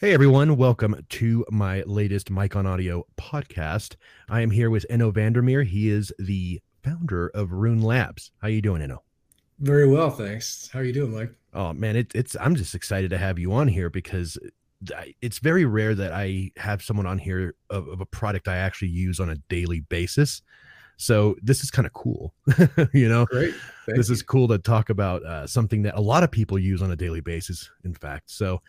Hey everyone, welcome to my latest Mike on Audio podcast. I am here with Enno Vandermeer. He is the founder of Roon Labs. How you doing, Enno? Very well, thanks. How are you doing, Mike? Oh man, it, it's I'm just excited to have you on here because it's very rare that I have someone on here of, of a product I actually use on a daily basis. So this is kind of cool, you know. Great. Thank this you. is cool to talk about uh, something that a lot of people use on a daily basis. In fact, so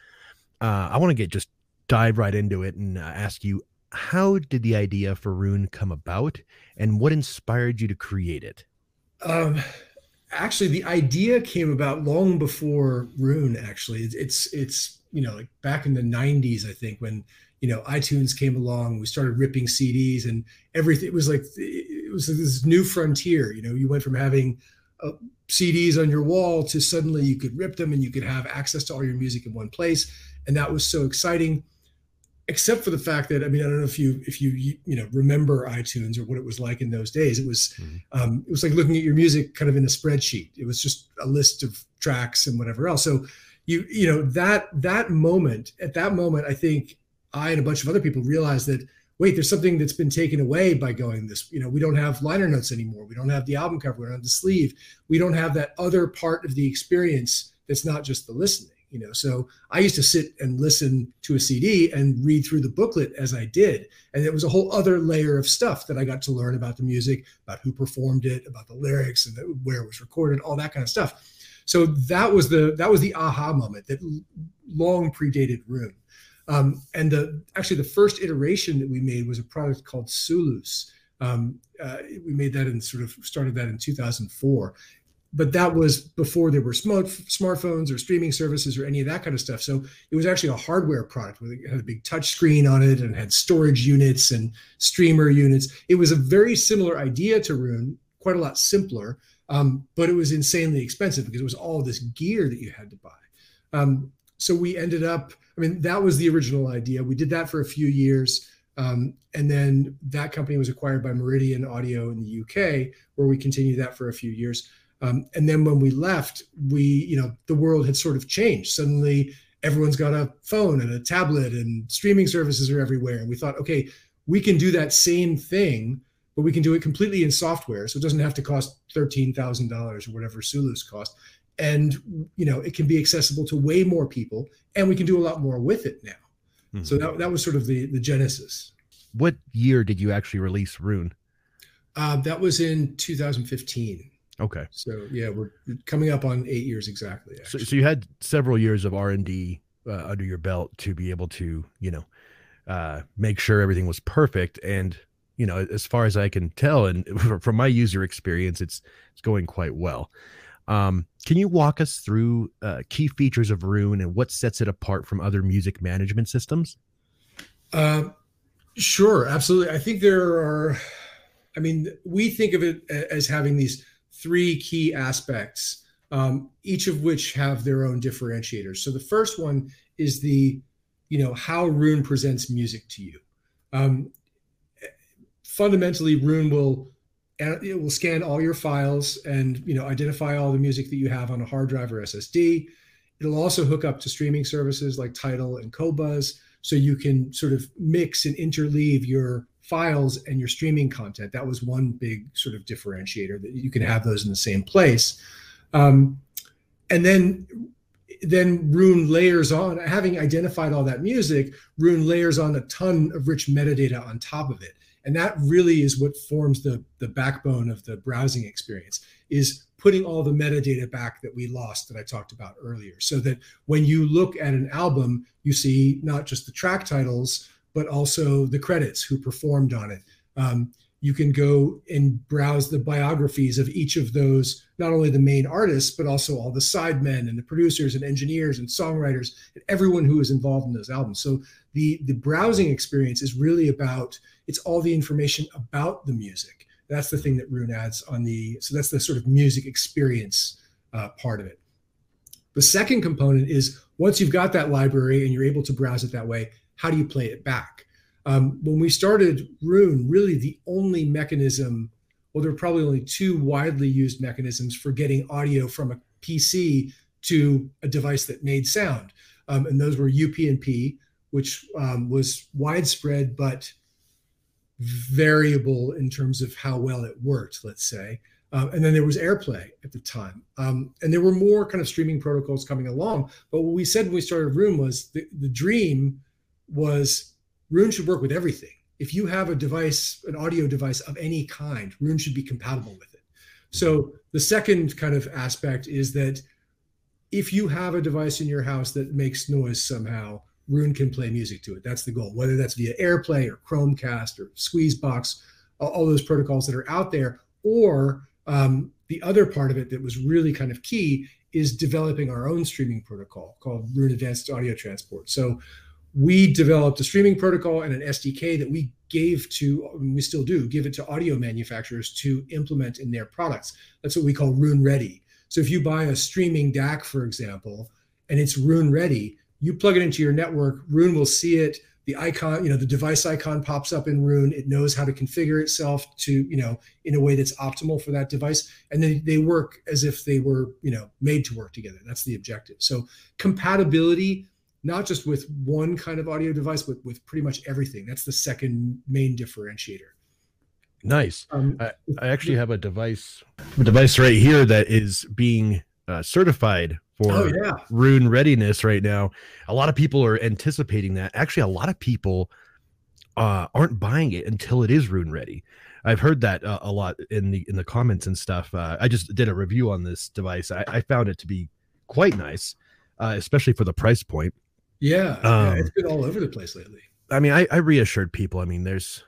uh, I want to get just dive right into it and uh, ask you how did the idea for Roon come about and what inspired you to create it? Um, actually, the idea came about long before Roon. Actually, it's, it's it's you know like back in the '90s, I think when you know iTunes came along, we started ripping CDs and everything. It was like it was this new frontier. You know, you went from having uh, CDs on your wall to suddenly you could rip them and you could have access to all your music in one place and that was so exciting except for the fact that I mean I don't know if you if you you know remember iTunes or what it was like in those days. It was mm-hmm. um, it was like looking at your music kind of in a spreadsheet. It was just a list of tracks and whatever else. So you you know that that moment at that moment I think I and a bunch of other people realized that wait there's something that's been taken away by going this you know we don't have liner notes anymore. We don't have the album cover. We don't have the sleeve. We don't have that other part of the experience that's not just the listening you know so i used to sit and listen to a cd and read through the booklet as i did and it was a whole other layer of stuff that i got to learn about the music about who performed it about the lyrics and where it was recorded all that kind of stuff so that was the that was the aha moment that long predated Roon um, and the actually the first iteration that we made was a product called Sooloos um, uh, we made that and sort of started that in 2004 but that was before there were smart, smartphones or streaming services or any of that kind of stuff. So it was actually a hardware product with it had a big touch screen on it and had storage units and streamer units. It was a very similar idea to Roon, quite a lot simpler, um, but it was insanely expensive because it was all this gear that you had to buy. Um, so we ended up, I mean, that was the original idea. We did that for a few years. Um, and then that company was acquired by Meridian Audio in the UK, where we continued that for a few years. Um, and then when we left, we, you know, the world had sort of changed. Suddenly, everyone's got a phone and a tablet, and streaming services are everywhere. And we thought, okay, we can do that same thing, but we can do it completely in software, so it doesn't have to cost thirteen thousand dollars or whatever Sooloos cost. And you know, it can be accessible to way more people, and we can do a lot more with it now. Mm-hmm. So that, that was sort of the the genesis. What year did you actually release Roon? Uh, that was in 2015. Okay. So yeah, we're coming up on eight years exactly. So, so you had several years of R and D uh, under your belt to be able to, you know, uh, make sure everything was perfect. And you know, as far as I can tell, and from my user experience, it's it's going quite well. Um, can you walk us through uh, key features of Roon and what sets it apart from other music management systems? Uh, sure, absolutely. I think there are. I mean, we think of it as having these three key aspects, um, each of which have their own differentiators. So the first one is the, you know, how Roon presents music to you. Um, fundamentally, Roon will it will scan all your files and you know identify all the music that you have on a hard drive or SSD. It'll also hook up to streaming services like Tidal and Qobuz, so you can sort of mix and interleave your files and your streaming content. That was one big sort of differentiator that you can have those in the same place. Um, and then then Roon layers on, having identified all that music, Roon layers on a ton of rich metadata on top of it. And that really is what forms the, the backbone of the browsing experience is putting all the metadata back that we lost that I talked about earlier. So that when you look at an album, you see not just the track titles, but also the credits who performed on it. Um, you can go and browse the biographies of each of those, not only the main artists, but also all the sidemen and the producers and engineers and songwriters and everyone who is involved in those albums. So the the browsing experience is really about it's all the information about the music. That's the thing that Roon adds on the so that's the sort of music experience uh, part of it. The second component is once you've got that library and you're able to browse it that way, how do you play it back? Um, when we started Roon, really the only mechanism, well, there were probably only two widely used mechanisms for getting audio from a PC to a device that made sound. Um, and those were UPnP, which um, was widespread but variable in terms of how well it worked, let's say. Um, and then there was AirPlay at the time. Um, and there were more kind of streaming protocols coming along. But what we said when we started Roon was the, the dream was Roon should work with everything. If you have a device, an audio device of any kind, Roon should be compatible with it. So the second kind of aspect is that if you have a device in your house that makes noise somehow, Roon can play music to it. That's the goal, whether that's via AirPlay or Chromecast or Squeezebox, all those protocols that are out there, or um, the other part of it that was really kind of key is developing our own streaming protocol called Roon Advanced Audio Transport. So we developed a streaming protocol and an SDK that we gave to, we still do, give it to audio manufacturers to implement in their products. That's what we call Roon Ready. So if you buy a streaming DAC, for example, and it's Roon Ready, you plug it into your network, Roon will see it. The icon, you know, the device icon pops up in Roon. It knows how to configure itself to, you know, in a way that's optimal for that device. And then they work as if they were, you know, made to work together. That's the objective. So compatibility, not just with one kind of audio device, but with pretty much everything. That's the second main differentiator. Nice. Um, I, I, actually have a device, a device right here that is being uh, certified for oh, yeah. Roon readiness right now. A lot of people are anticipating that. Actually, a lot of people uh, aren't buying it until it is Roon ready. I've heard that uh, a lot in the in the comments and stuff. Uh, I just did a review on this device. I, I found it to be quite nice, uh, especially for the price point. Yeah, um, yeah, it's been all over the place lately. I mean, I, I reassured people. I mean, there's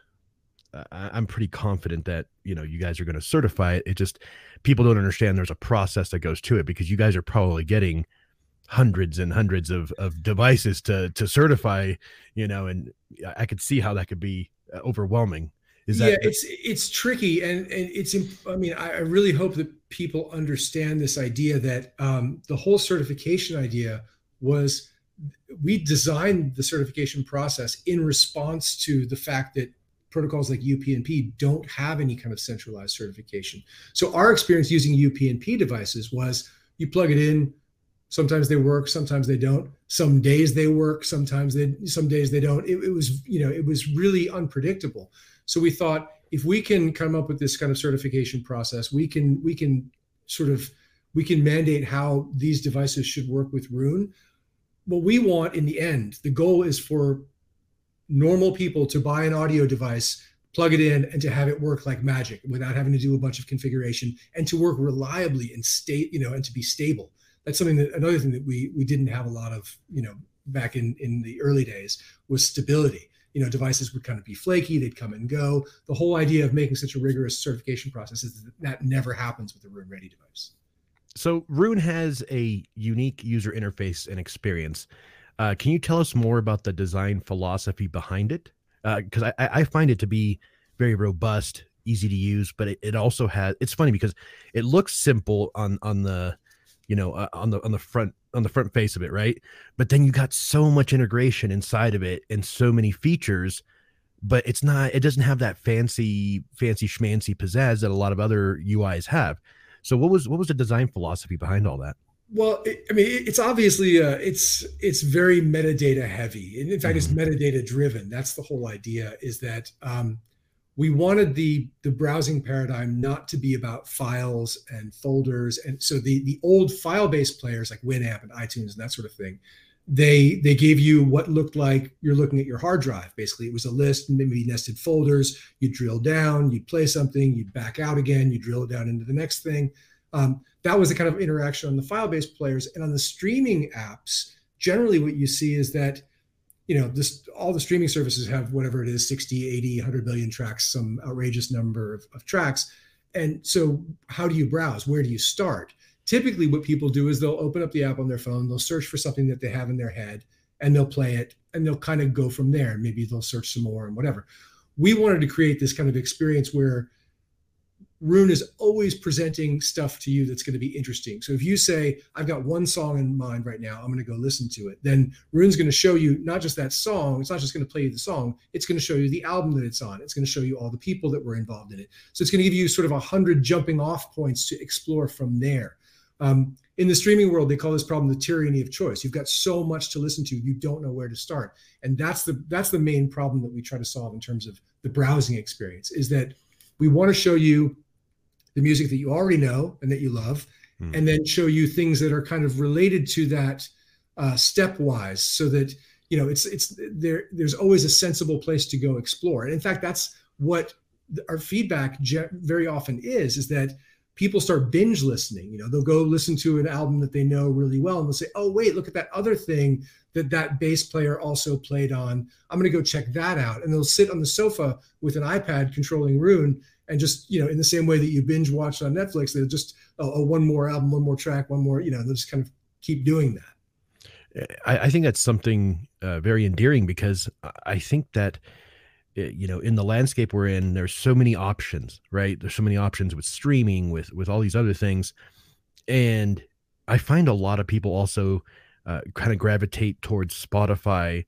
I'm pretty confident that you know you guys are going to certify it. It just people don't understand there's a process that goes to it because you guys are probably getting hundreds and hundreds of, of devices to to certify. You know, and I could see how that could be uh, overwhelming. Is that yeah, it's it's tricky and and it's I mean I really hope that people understand this idea that um, the whole certification idea was we designed the certification process in response to the fact that protocols like UPnP don't have any kind of centralized certification. So our experience using UPnP devices was you plug it in, sometimes they work, sometimes they don't. Some days they work, sometimes they some days they don't. It, it was, you know, it was really unpredictable. So we thought if we can come up with this kind of certification process, we can we can sort of we can mandate how these devices should work with Roon. What we want in the end, the goal is for normal people to buy an audio device, plug it in, and to have it work like magic without having to do a bunch of configuration and to work reliably and state, you know, and to be stable. That's something that another thing that we we didn't have a lot of, you know, back in in the early days was stability. You know, devices would kind of be flaky, they'd come and go. The whole idea of making such a rigorous certification process is that, that never happens with a Roon Ready device. So Roon has a unique user interface and experience. Uh, can you tell us more about the design philosophy behind it? Because uh, I, I find it to be very robust, easy to use, but it, it also has. It's funny because it looks simple on on the, you know, uh, on the on the front on the front face of it, right? But then you got so much integration inside of it and so many features, but it's not. It doesn't have that fancy fancy schmancy pizzazz that a lot of other UIs have. So what was what was the design philosophy behind all that? Well, it, I mean, it's obviously uh, it's it's very metadata heavy, and in fact, mm-hmm. it's metadata driven. That's the whole idea. Is that um, we wanted the the browsing paradigm not to be about files and folders, and so the the old file based players like Winamp and iTunes and that sort of thing, they they gave you what looked like you're looking at your hard drive. Basically, it was a list, maybe nested folders. You drill down, you'd play something, you'd back out again, you drill it down into the next thing. Um, that was the kind of interaction on the file-based players and on the streaming apps generally what you see is that you know this all the streaming services have whatever it is 60 80 100 billion tracks some outrageous number of, of tracks and so how do you browse where do you start typically what people do is they'll open up the app on their phone they'll search for something that they have in their head and they'll play it and they'll kind of go from there maybe they'll search some more and whatever we wanted to create this kind of experience where Roon is always presenting stuff to you that's going to be interesting. So if you say, I've got one song in mind right now, I'm going to go listen to it, then Roon's going to show you not just that song, it's not just going to play you the song, it's going to show you the album that it's on. It's going to show you all the people that were involved in it. So it's going to give you sort of a hundred jumping off points to explore from there. Um, in the streaming world, they call this problem the tyranny of choice. You've got so much to listen to, you don't know where to start, and that's the that's the main problem that we try to solve in terms of the browsing experience. Is that we want to show you the music that you already know and that you love, hmm. and then show you things that are kind of related to that uh, stepwise, so that you know it's it's there. There's always a sensible place to go explore, and in fact, that's what our feedback very often is: is that people start binge listening. You know, they'll go listen to an album that they know really well, and they'll say, "Oh, wait, look at that other thing that that bass player also played on. I'm going to go check that out." And they'll sit on the sofa with an iPad controlling Roon, and just you know, in the same way that you binge watch on Netflix, they'll just oh, oh, one more album, one more track, one more. You know, they'll just kind of keep doing that. I, I think that's something uh, very endearing because I think that you know in the landscape we're in there's so many options right? There's so many options with streaming with with all these other things. And i find a lot of people also uh, kind of gravitate towards spotify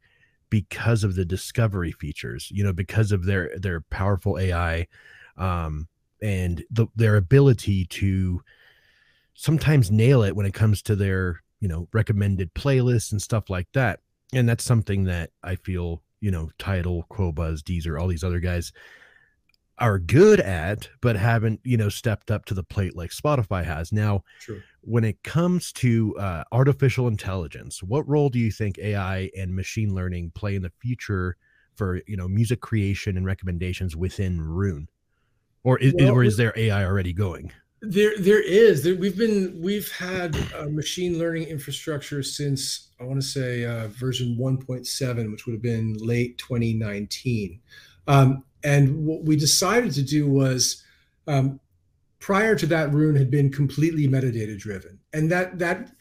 because of the discovery features you know because of their their powerful ai um and the, their ability to sometimes nail it when it comes to their you know recommended playlists and stuff like that. And that's something that i feel you know, Tidal, Qobuz, Deezer, all these other guys are good at, but haven't, you know, stepped up to the plate like Spotify has. Now, True. when it comes to uh, artificial intelligence, what role do you think AI and machine learning play in the future for, you know, music creation and recommendations within Roon? Or is, well, or is there AI already going? There, there is. There, we've been, we've had a machine learning infrastructure since I want to say uh, version 1.7, which would have been late 2019. Um, and what we decided to do was, um, prior to that, Roon had been completely metadata driven, and that that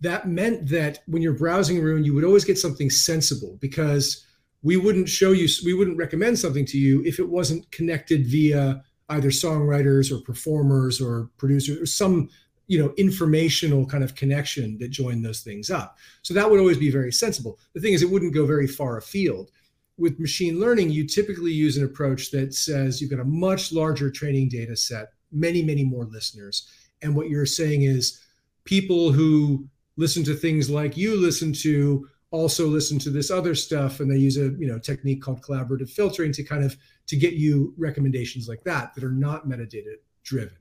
that meant that when you're browsing Roon, you would always get something sensible because we wouldn't show you, we wouldn't recommend something to you if it wasn't connected via either songwriters or performers or producers or some you know informational kind of connection that joined those things up. So that would always be very sensible. The thing is it wouldn't go very far afield. With machine learning you typically use an approach that says you've got a much larger training data set many many more listeners. And what you're saying is people who listen to things like you listen to also listen to this other stuff and they use a you know technique called collaborative filtering to kind of to get you recommendations like that that are not metadata driven.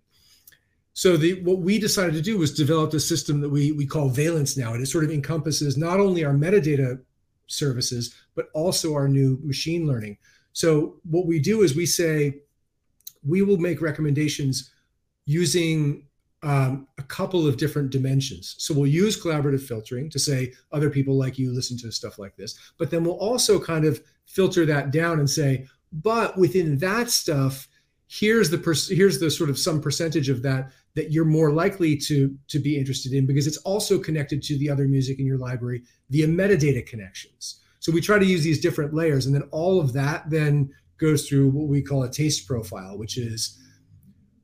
So the what we decided to do was develop a system that we we call valence now and it sort of encompasses not only our metadata services but also our new machine learning. So what we do is we say we will make recommendations using um, a couple of different dimensions. So we'll use collaborative filtering to say other people like you listen to stuff like this, but then we'll also kind of filter that down and say, but within that stuff, here's the per- here's the sort of some percentage of that that you're more likely to to be interested in because it's also connected to the other music in your library via metadata connections. So we try to use these different layers, and then all of that then goes through what we call a taste profile, which is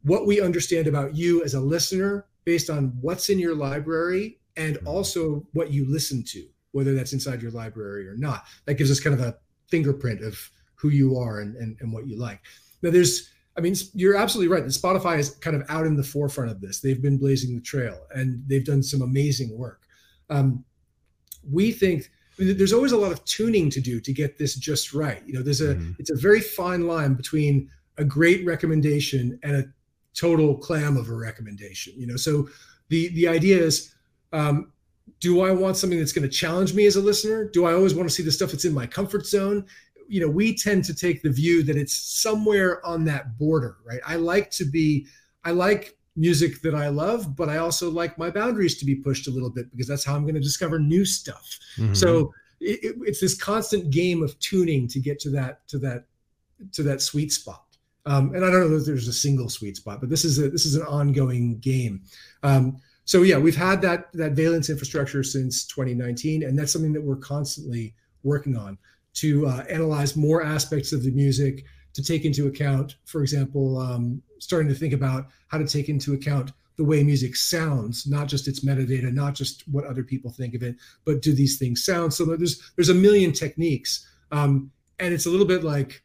what we understand about you as a listener based on what's in your library and mm-hmm. also what you listen to, whether that's inside your library or not. That gives us kind of a fingerprint of who you are and, and, and what you like. Now, there's, I mean, you're absolutely right. The Spotify is kind of out in the forefront of this. They've been blazing the trail and they've done some amazing work. Um, we think I mean, there's always a lot of tuning to do to get this just right. You know, there's a mm-hmm. it's a very fine line between a great recommendation and a total clam of a recommendation you know? So the the idea is um, do i want something that's going to challenge me as a listener? Do i always want to see the stuff that's in my comfort zone? You know we tend to take the view that it's somewhere on that border right? I like to be i like music that i love but i also like my boundaries to be pushed a little bit because that's how i'm going to discover new stuff. Mm-hmm. so it, it, it's this constant game of tuning to get to that to that to that sweet spot um, and I don't know if there's a single sweet spot, but this is a, this is an ongoing game. Um, so yeah, we've had that that valence infrastructure since 2019, and that's something that we're constantly working on to uh, analyze more aspects of the music to take into account, for example, um, starting to think about how to take into account the way music sounds, not just its metadata, not just what other people think of it, but do these things sound? So there's there's a million techniques, um, and it's a little bit like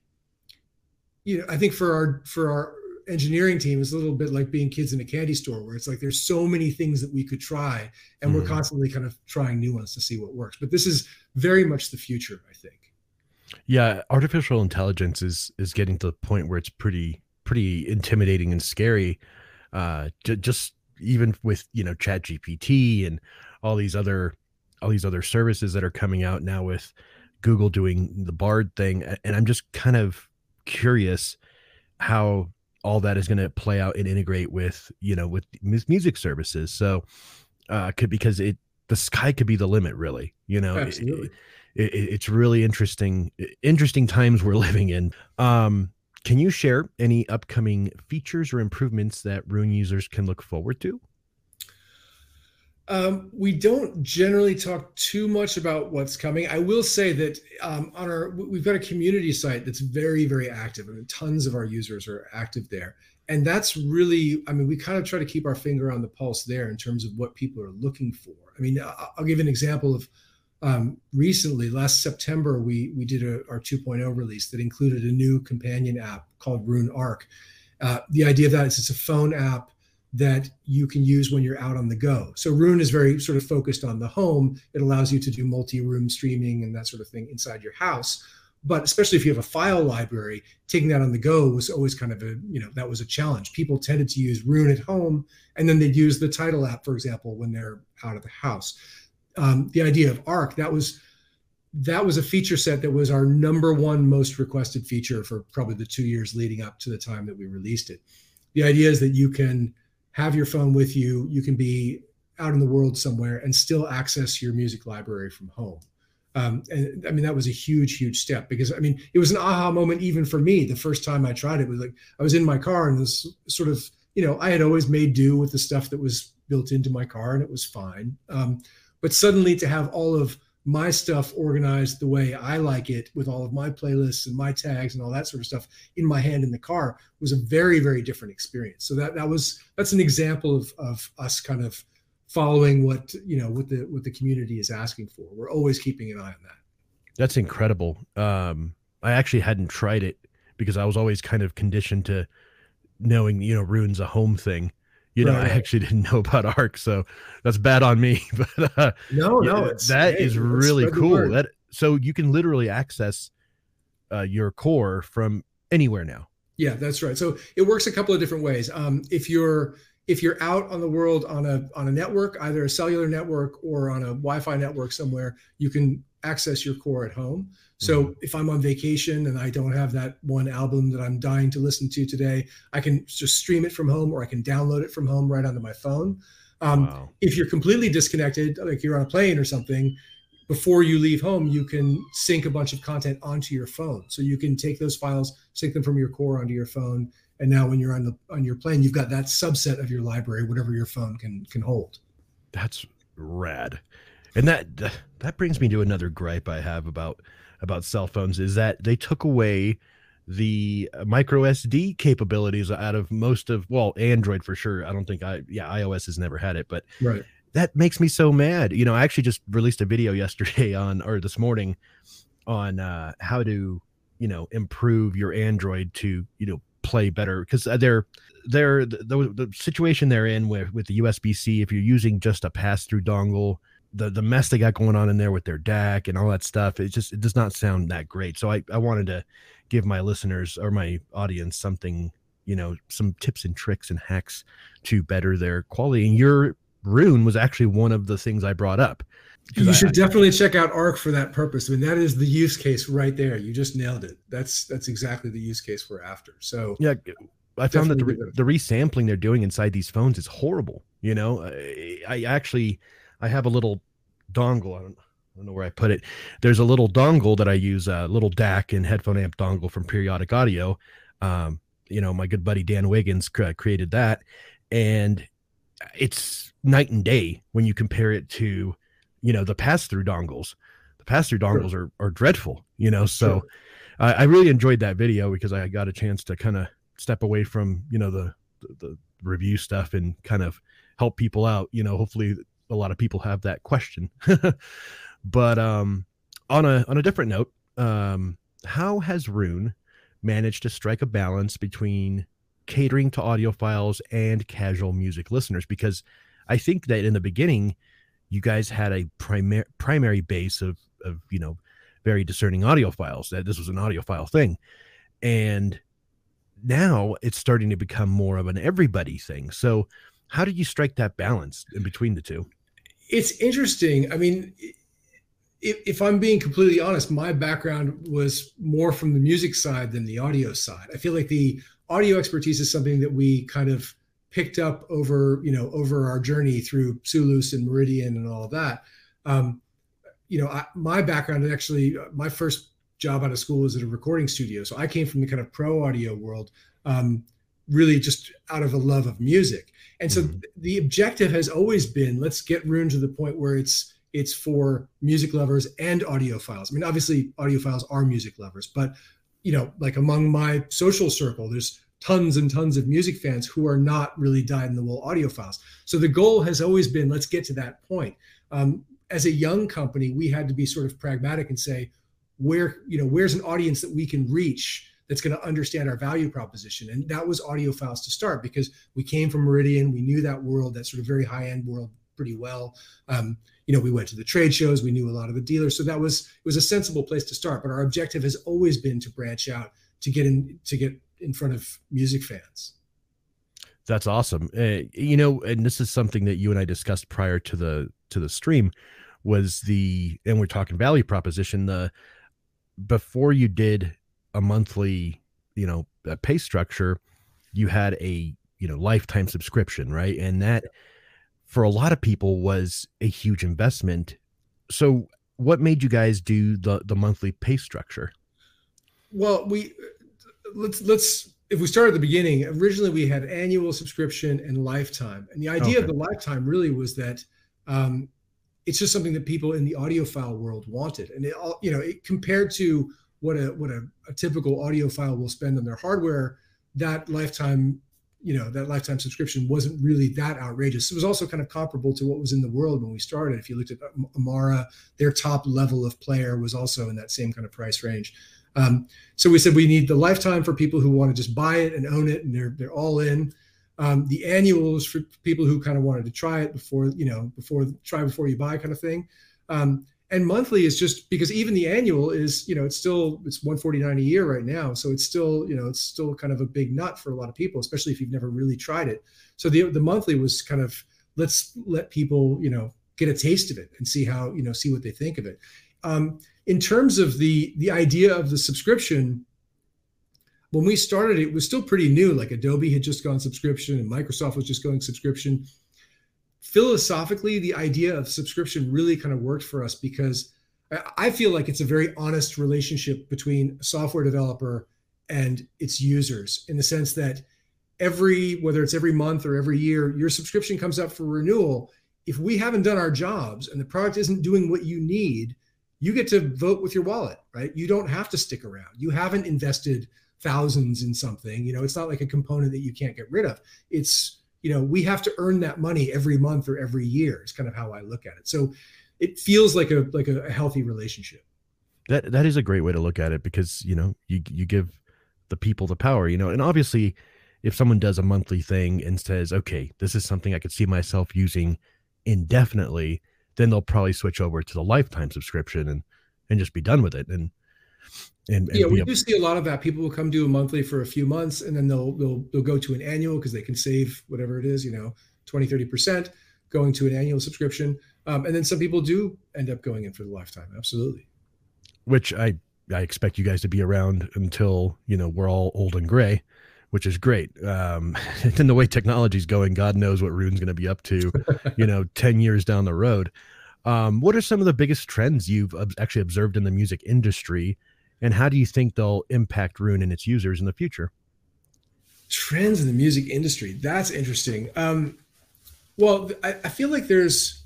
you know, I think for our for our engineering team is a little bit like being kids in a candy store where it's like there's so many things that we could try and mm-hmm. we're constantly kind of trying new ones to see what works. But this is very much the future i think. Yeah artificial intelligence is is getting to the point where it's pretty pretty intimidating and scary. Uh j- just even with you know chat gpt and all these other all these other services that are coming out now with google doing the bard thing and i'm just kind of curious how all that is going to play out and integrate with you know with music services. So uh could because it the sky could be the limit really you know Absolutely. It, it, it's really interesting interesting times we're living in. Um can you share any upcoming features or improvements that Roon users can look forward to um, we don't generally talk too much about what's coming. I will say that um, on our we've got a community site that's very very active. I mean, tons of our users are active there, and that's really I mean we kind of try to keep our finger on the pulse there in terms of what people are looking for. I mean, I'll give an example of um, recently last September we we did a, our 2.0 release that included a new companion app called Roon Arc. Uh, the idea of that is it's a phone app that you can use when you're out on the go. So Roon is very sort of focused on the home. It allows you to do multi-room streaming and that sort of thing inside your house. But especially if you have a file library, taking that on the go was always kind of a, you know, that was a challenge. People tended to use Roon at home and then they'd use the Tidal app, for example, when they're out of the house. Um, the idea of Arc, that was that was a feature set that was our number one most requested feature for probably the two years leading up to the time that we released it. The idea is that you can have your phone with you. You can be out in the world somewhere and still access your music library from home. Um, and I mean, that was a huge, huge step because I mean, it was an aha moment even for me. The first time I tried it, was like I was in my car and this sort of, you know, I had always made do with the stuff that was built into my car and it was fine. Um, but suddenly to have all of my stuff organized the way I like it with all of my playlists and my tags and all that sort of stuff in my hand in the car was a very, very different experience. So that that was that's an example of of us kind of following what you know what the what the community is asking for. We're always keeping an eye on that. That's incredible. Um, I actually hadn't tried it because I was always kind of conditioned to knowing you know Roon's a home thing you know, right. I actually didn't know about ARC, so that's bad on me. But uh, no, no, yeah, that hey, is really cool. That so you can literally access uh, your core from anywhere now. Yeah, that's right. So it works a couple of different ways. Um, if you're if you're out on the world on a on a network, either a cellular network or on a Wi-Fi network somewhere, you can access your core at home. So mm-hmm. if I'm on vacation and I don't have that one album that I'm dying to listen to today, I can just stream it from home or I can download it from home right onto my phone. Um, wow. If you're completely disconnected, like you're on a plane or something, before you leave home, you can sync a bunch of content onto your phone. So you can take those files, sync them from your core onto your phone, and now when you're on the on your plane, you've got that subset of your library, whatever your phone can can hold. That's rad, and that that brings me to another gripe I have about about cell phones is that they took away the micro SD capabilities out of most of well Android for sure. I don't think I yeah iOS has never had it, but right. that makes me so mad. You know, I actually just released a video yesterday on or this morning on uh, how to you know improve your Android to you know play better because they're they're the, the, the situation they're in with with the USB C. If you're using just a pass through dongle the the mess they got going on in there with their DAC and all that stuff, it just it does not sound that great. So I I wanted to give my listeners or my audience something, you know, some tips and tricks and hacks to better their quality. And your Roon was actually one of the things I brought up. You should I, definitely check out Arc for that purpose. I mean, that is the use case right there. You just nailed it. That's that's exactly the use case we're after. So yeah, I found that the, the resampling they're doing inside these phones is horrible. You know, I, I actually I have a little dongle. I don't, I don't know where I put it. There's a little dongle that I use, a little DAC and headphone amp dongle from Periodic Audio. Um, you know, my good buddy Dan Wiggins created that, and it's night and day when you compare it to, you know, the pass through dongles. The pass through dongles sure. are are dreadful. You know, so sure. I, I really enjoyed that video because I got a chance to kind of step away from you know the, the the review stuff and kind of help people out. You know, hopefully a lot of people have that question. but um, on a on a different note, um, how has Roon managed to strike a balance between catering to audiophiles and casual music listeners? Because I think that in the beginning you guys had a primary primary base of of you know very discerning audiophiles that this was an audiophile thing. And now it's starting to become more of an everybody thing. So how did you strike that balance in between the two it's interesting. I mean if, if i'm being completely honest my background was more from the music side than the audio side. I feel like the audio expertise is something that we kind of picked up over you know over our journey through Sooloos and Meridian and all that. Um, you know, I, my background actually, my first job out of school was at a recording studio, so I came from the kind of pro audio world, um, really just out of a love of music. And so mm-hmm. the objective has always been let's get Roon to the point where it's it's for music lovers and audiophiles. I mean, obviously audiophiles are music lovers, but you know, like among my social circle, there's tons and tons of music fans who are not really dyed in the wool audiophiles. So the goal has always been let's get to that point. Um, as a young company, we had to be sort of pragmatic and say, where you know where's an audience that we can reach that's going to understand our value proposition. And that was audiophiles to start because we came from meridian. We knew that world that sort of very high end world pretty well. Um, you know we went to the trade shows. We knew a lot of the dealers. So that was it was a sensible place to start. But our objective has always been to branch out to get in to get in front of music fans. That's awesome. Uh, you know, and this is something that you and I discussed prior to the to the stream was the and we're talking value proposition the before you did a monthly, you know, a pay structure, you had a, you know, lifetime subscription, right? And that for a lot of people was a huge investment. So what made you guys do the the monthly pay structure? Well, we let's let's if we start at the beginning, originally we had annual subscription and lifetime, and the idea okay. of the lifetime really was that um, it's just something that people in the audiophile world wanted, and it all you know, it, compared to what a what a, a typical audiophile will spend on their hardware, that lifetime you know that lifetime subscription wasn't really that outrageous. It was also kind of comparable to what was in the world when we started. If you looked at Amarra, their top level of player was also in that same kind of price range. Um, so we said we need the lifetime for people who want to just buy it and own it, and they're they're all in. Um, the annuals for people who kind of wanted to try it before you know before try before you buy kind of thing. Um, and monthly is just because even the annual is you know it's still it's 149 a year right now so it's still you know it's still kind of a big nut for a lot of people especially if you've never really tried it so the the monthly was kind of let's let people you know get a taste of it and see how you know see what they think of it um, in terms of the the idea of the subscription, when we started, it was still pretty new. Like Adobe had just gone subscription, and Microsoft was just going subscription. Philosophically, the idea of subscription really kind of worked for us because I feel like it's a very honest relationship between a software developer and its users in the sense that every whether it's every month or every year your subscription comes up for renewal if we haven't done our jobs and the product isn't doing what you need you get to vote with your wallet, right? You don't have to stick around. You haven't invested thousands in something. You know, it's not like a component that you can't get rid of. It's, you know, we have to earn that money every month or every year. Is kind of how I look at it. So it feels like a like a, a healthy relationship. That that is a great way to look at it because, you know, you you give the people the power, you know, and obviously if someone does a monthly thing and says, okay, this is something I could see myself using indefinitely, then they'll probably switch over to the lifetime subscription and and just be done with it and and, and yeah, we do see a lot of that. People will come do a monthly for a few months and then they'll they'll they'll go to an annual because they can save whatever it is, you know, 20, 30% going to an annual subscription. Um, and then some people do end up going in for the lifetime. Absolutely. Which I I expect you guys to be around until, you know, we're all old and gray which is great. Um, and the way technology's going, God knows what Roon's going to be up to, you know, 10 years down the road. Um, what are some of the biggest trends you've actually observed in the music industry, and how do you think they'll impact Roon and its users in the future? Trends in the music industry. That's interesting. Um, well, I, I feel like there's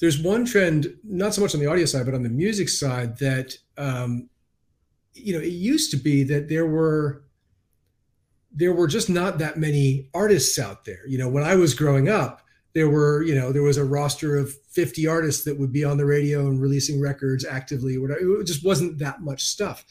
there's one trend, not so much on the audio side, but on the music side, that um, you know, it used to be that there were there were just not that many artists out there. You know, when I was growing up, there were, you know, there was a roster of 50 artists that would be on the radio and releasing records actively. Whatever. It just wasn't that much stuff.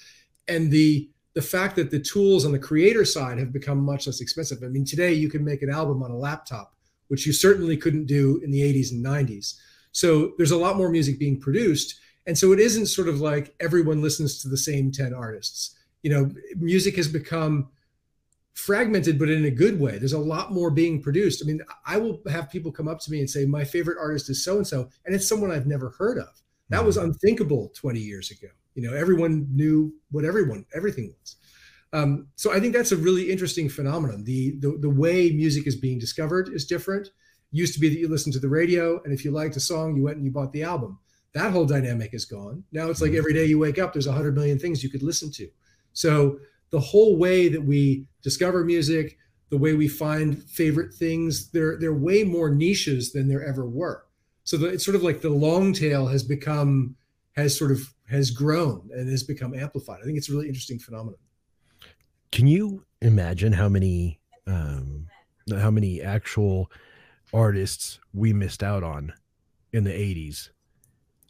And the the fact that the tools on the creator side have become much less expensive. I mean, today you can make an album on a laptop, which you certainly couldn't do in the 80s and 90s. So there's a lot more music being produced. And so it isn't sort of like everyone listens to the same 10 artists. You know, music has become fragmented, but in a good way. There's a lot more being produced. I mean, I will have people come up to me and say, My favorite artist is so and so, and it's someone I've never heard of. That was mm-hmm. unthinkable 20 years ago. You know, everyone knew what everyone, everything was. Um, so I think that's a really interesting phenomenon. The, the the way music is being discovered is different. It used to be that you listened to the radio, and if you liked a song, you went and you bought the album. That whole dynamic is gone. Now it's like mm-hmm. every day you wake up, there's a hundred million things you could listen to. So the whole way that we discover music, the way we find favorite things, they're they're way more niches than there ever were. So the, it's sort of like the long tail has become has sort of has grown and has become amplified. I think it's a really interesting phenomenon. Can you imagine how many um, how many actual artists we missed out on in the 80s?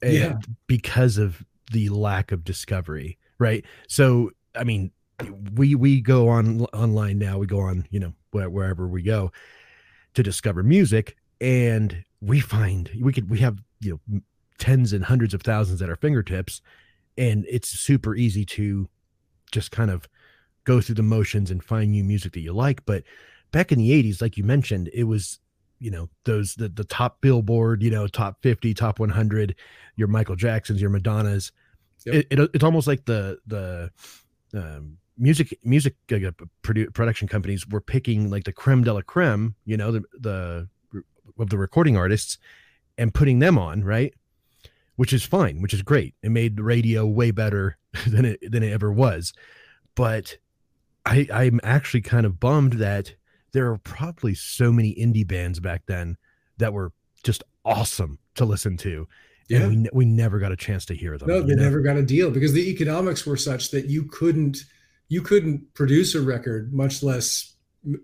Yeah. because of the lack of discovery, right? So, I mean, we we go on online now we go on you know where, wherever we go to discover music and we find we could we have you know tens and hundreds of thousands at our fingertips and it's super easy to just kind of go through the motions and find new music that you like but back in the 80s like you mentioned it was you know those the, the top billboard you know top 50 top 100 your michael jacksons your madonnas yep. it, it, it's almost like the the um, music music uh, produ- production companies were picking like the creme de la creme, you know, the the of the recording artists and putting them on, right? Which is fine, which is great. It made the radio way better than it than it ever was. But I I'm actually kind of bummed that there are probably so many indie bands back then that were just awesome to listen to. Yeah. And we, we never got a chance to hear them. No, they know? never got a deal because the economics were such that you couldn't you couldn't produce a record, much less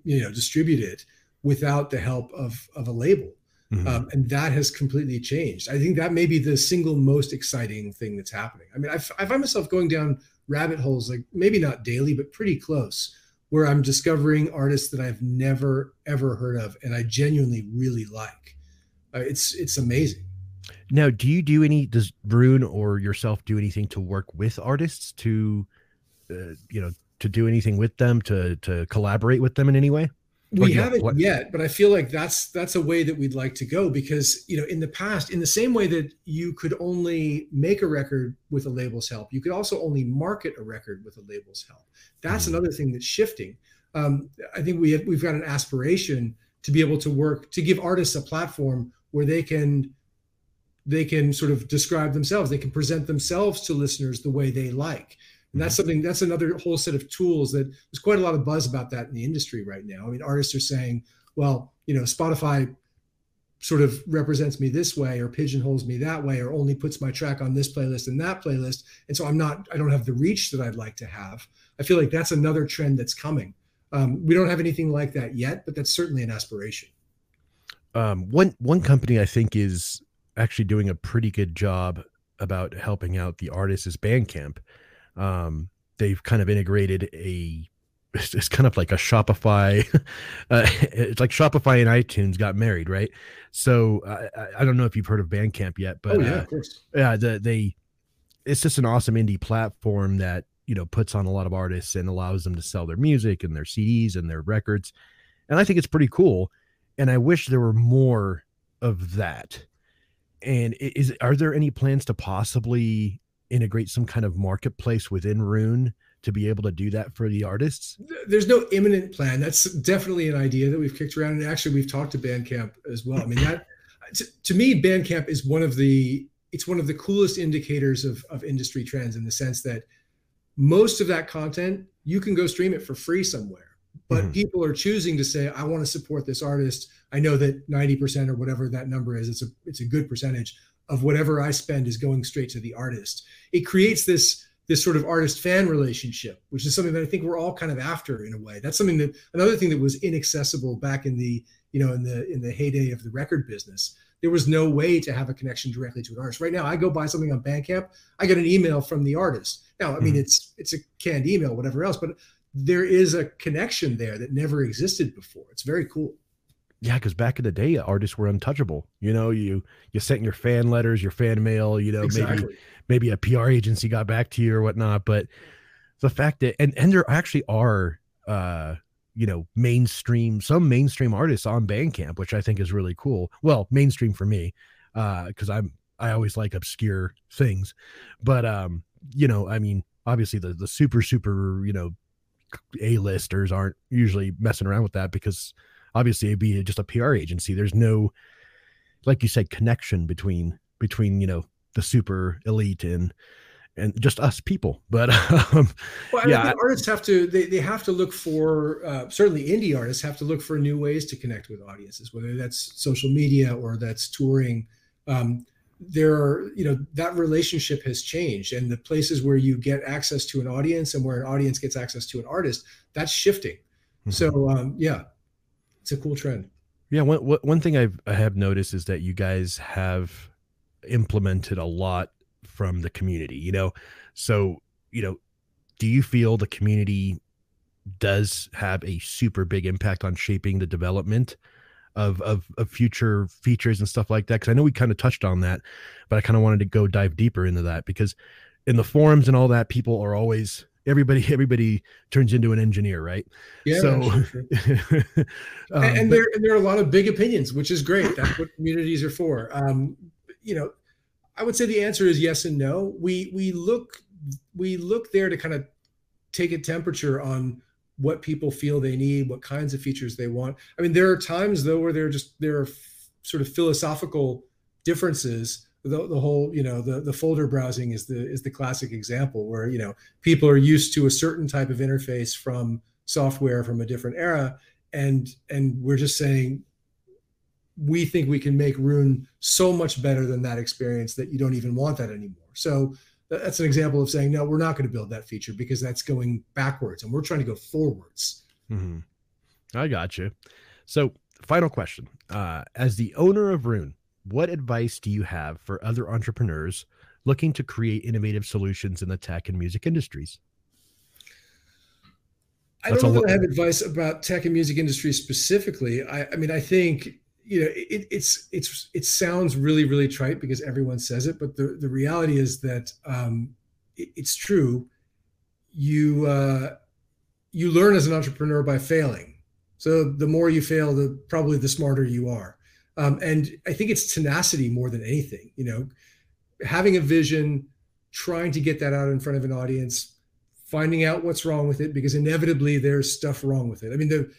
you know distribute it, without the help of of a label. Mm-hmm. Um, and that has completely changed. I think that may be the single most exciting thing that's happening. I mean, I, I find myself going down rabbit holes, like maybe not daily, but pretty close, where I'm discovering artists that I've never ever heard of, and I genuinely really like. Uh, it's it's amazing. Now, do you do any? Does Roon or yourself do anything to work with artists to uh, you know to do anything with them to to collaborate with them in any way we haven't what? yet but i feel like that's that's a way that we'd like to go because you know in the past in the same way that you could only make a record with a label's help you could also only market a record with a label's help that's mm-hmm. another thing that's shifting um, i think we have, we've got an aspiration to be able to work to give artists a platform where they can they can sort of describe themselves they can present themselves to listeners the way they like and that's something that's another whole set of tools that there's quite a lot of buzz about that in the industry right now. I mean, artists are saying, well, you know, Spotify sort of represents me this way or pigeonholes me that way or only puts my track on this playlist and that playlist. And so I'm not, I don't have the reach that I'd like to have. I feel like that's another trend that's coming. Um, we don't have anything like that yet, but that's certainly an aspiration. Um, one one company I think is actually doing a pretty good job about helping out the artists is Bandcamp um, they've kind of integrated a it's, kind of like a Shopify. Uh, it's like Shopify and iTunes got married, right? So uh, I don't know if you've heard of Bandcamp yet, but oh yeah, uh, of course. Yeah, the, they it's just an awesome indie platform that you know puts on a lot of artists and allows them to sell their music and their CDs and their records, and I think it's pretty cool. And I wish there were more of that. And is are there any plans to possibly integrate some kind of marketplace within Roon to be able to do that for the artists? There's no imminent plan. That's definitely an idea that we've kicked around, and actually we've talked to Bandcamp as well. I mean that to, to me, Bandcamp is one of the it's one of the coolest indicators of of industry trends in the sense that most of that content you can go stream it for free somewhere but mm-hmm. people are choosing to say i want to support this artist i know that 90% or whatever that number is it's a it's a good percentage of whatever I spend is going straight to the artist. It creates this this sort of artist fan relationship, which is something that I think we're all kind of after in a way. That's something that another thing that was inaccessible back in the you know in the in the heyday of the record business. There was no way to have a connection directly to an artist. Right now, I go buy something on Bandcamp, I get an email from the artist. Now, I mean, mm-hmm. it's it's a canned email, whatever else, but there is a connection there that never existed before. It's very cool. Yeah, because back in the day, artists were untouchable. You know, you you sent your fan letters, your fan mail. You know, exactly. maybe maybe a PR agency got back to you or whatnot. But the fact that and and there actually are uh you know mainstream some mainstream artists on Bandcamp, which I think is really cool. Well, mainstream for me, uh, because I'm I always like obscure things, but um, you know, I mean, obviously the the super super you know a listers aren't usually messing around with that because obviously it'd be just a PR agency. There's no, like you said, connection between between you know the super elite and and just us people. But um, well, yeah, artists have to they, they have to look for uh, certainly indie artists have to look for new ways to connect with audiences, whether that's social media or that's touring. Um, there are you know that relationship has changed, and the places where you get access to an audience and where an audience gets access to an artist, that's shifting. Mm-hmm. So um, yeah, it's a cool trend. Yeah, one one thing I've I have noticed is that you guys have implemented a lot from the community, you know. So, you know, do you feel the community does have a super big impact on shaping the development of of, of future features and stuff like that? Because I know we kind of touched on that, but I kind of wanted to go dive deeper into that because in the forums and all that, people are always everybody everybody turns into an engineer right yeah so sure, sure. um, and, and but, there and there are a lot of big opinions which is great that's what communities are for um you know I would say the answer is yes and no. We we look we look there to kind of take a temperature on what people feel they need, what kinds of features they want. I mean, there are times though where there are just there are f- sort of philosophical differences. The, the whole, you know, the, the folder browsing is the is the classic example where you know people are used to a certain type of interface from software from a different era, and and we're just saying we think we can make Roon so much better than that experience that you don't even want that anymore. So that's an example of saying, no, we're not going to build that feature because that's going backwards and we're trying to go forwards. Mm-hmm. I got you. So, final question uh, As the owner of Roon, what advice do you have for other entrepreneurs looking to create innovative solutions in the tech and music industries? I don't know that I have advice about tech and music industry specifically. I, I mean, I think you know it, it's it's it sounds really really trite because everyone says it but the the reality is that um, it, it's true you uh, you learn as an entrepreneur by failing so the more you fail the probably the smarter you are um, and i think it's tenacity more than anything you know having a vision trying to get that out in front of an audience finding out what's wrong with it because inevitably there's stuff wrong with it i mean the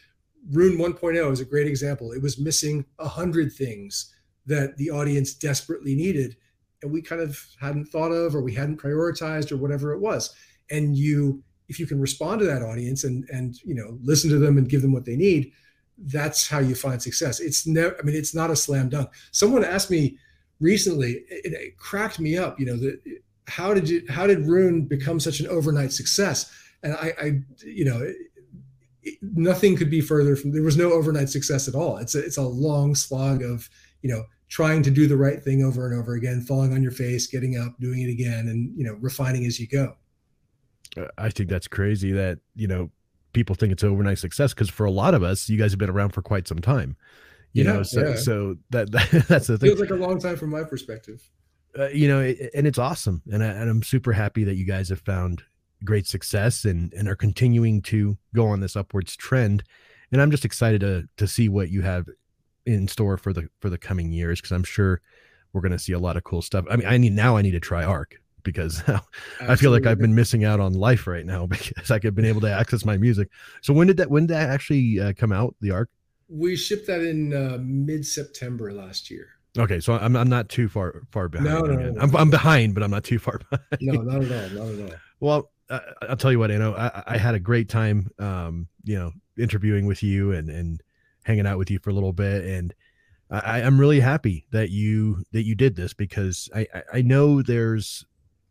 Roon 1.0 is a great example. It was missing a hundred things that the audience desperately needed, and we kind of hadn't thought of, or we hadn't prioritized, or whatever it was. And you, if you can respond to that audience and and you know listen to them and give them what they need, that's how you find success. It's never. I mean, it's not a slam dunk. Someone asked me recently, it, it cracked me up. You know, the, how did you how did Roon become such an overnight success? And I, I you know, nothing could be further from there was no overnight success at all it's a, it's a long slog of you know trying to do the right thing over and over again falling on your face getting up doing it again and you know refining as you go i think that's crazy that you know people think it's overnight success because for a lot of us you guys have been around for quite some time you yeah, know so yeah. so that, that that's the thing. Feels like a long time from my perspective. Uh, you know it, and it's awesome and, I, and i'm super happy that you guys have found great success and and are continuing to go on this upwards trend and i'm just excited to to see what you have in store for the for the coming years because i'm sure we're going to see a lot of cool stuff. I mean i need now i need to try ARC because i feel like i've been missing out on life right now because like i've been able to access my music so when did that when did that actually uh, come out the ARC we shipped that in uh, mid-september last year Okay, so I'm I'm not too far far behind. No, no, no, I'm I'm behind, but I'm not too far behind. No, not at all, not at all. Well, uh, I'll tell you what, you know, I, I had a great time, um, you know, interviewing with you and and hanging out with you for a little bit, and I, I'm really happy that you that you did this because I I know there's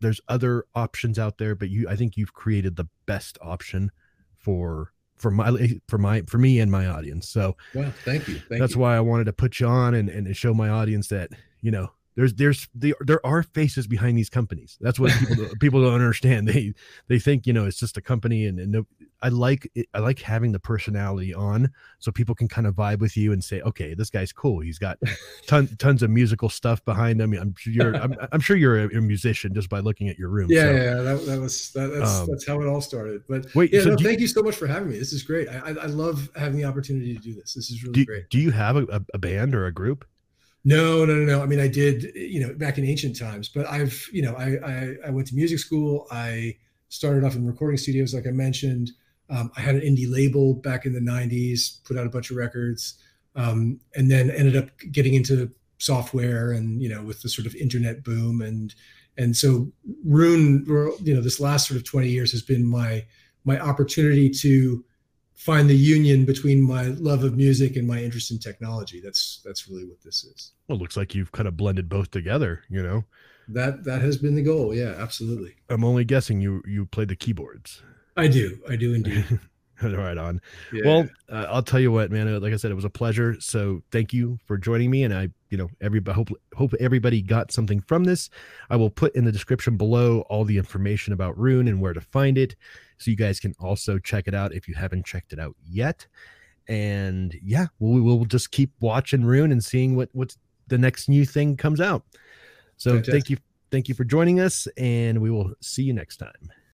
there's other options out there, but you I think you've created the best option for for my eh, for my for me and my audience. So well, thank you. Thank that's you. why I wanted to put you on and and show my audience that you know there's there's there, there are faces behind these companies. That's what people people don't understand. They they think you know it's just a company and, and no, i like it, i like having the personality on so people can kind of vibe with you and say okay this guy's cool. He's got tons tons of musical stuff behind him. I'm sure you're i'm, I'm sure you're a, a, musician just by looking at your room yeah so. yeah that, that was that, that's um, that's how it all started. But wait yeah, so no, thank you, you so much for having me. This is great. I, I love having the opportunity to do this. This is really do, great. do you have a, a band or a group no, no, no, no. I mean, I did, you know, back in ancient times, but I've, you know, I, I, I went to music school. I started off in recording studios, like I mentioned. Um, I had an indie label back in the '90s, put out a bunch of records, um, and then ended up getting into software and you know with the sort of internet boom and and so Roon, you know, this last sort of 20 years has been my my opportunity to find the union between my love of music and my interest in technology. That's that's really what this is. Well, it looks like you've kind of blended both together, you know. That that has been the goal. Yeah, absolutely. I'm only guessing you you play the keyboards. I do. I do indeed. right on. Yeah. Well, uh, I'll tell you what, man. Like I said, it was a pleasure. So thank you for joining me. And I, you know, everybody hope hope everybody got something from this. I will put in the description below all the information about Roon and where to find it, so you guys can also check it out if you haven't checked it out yet. And yeah, we will just keep watching Roon and seeing what what's the next new thing comes out. So Fantastic. thank you, thank you for joining us, and we will see you next time.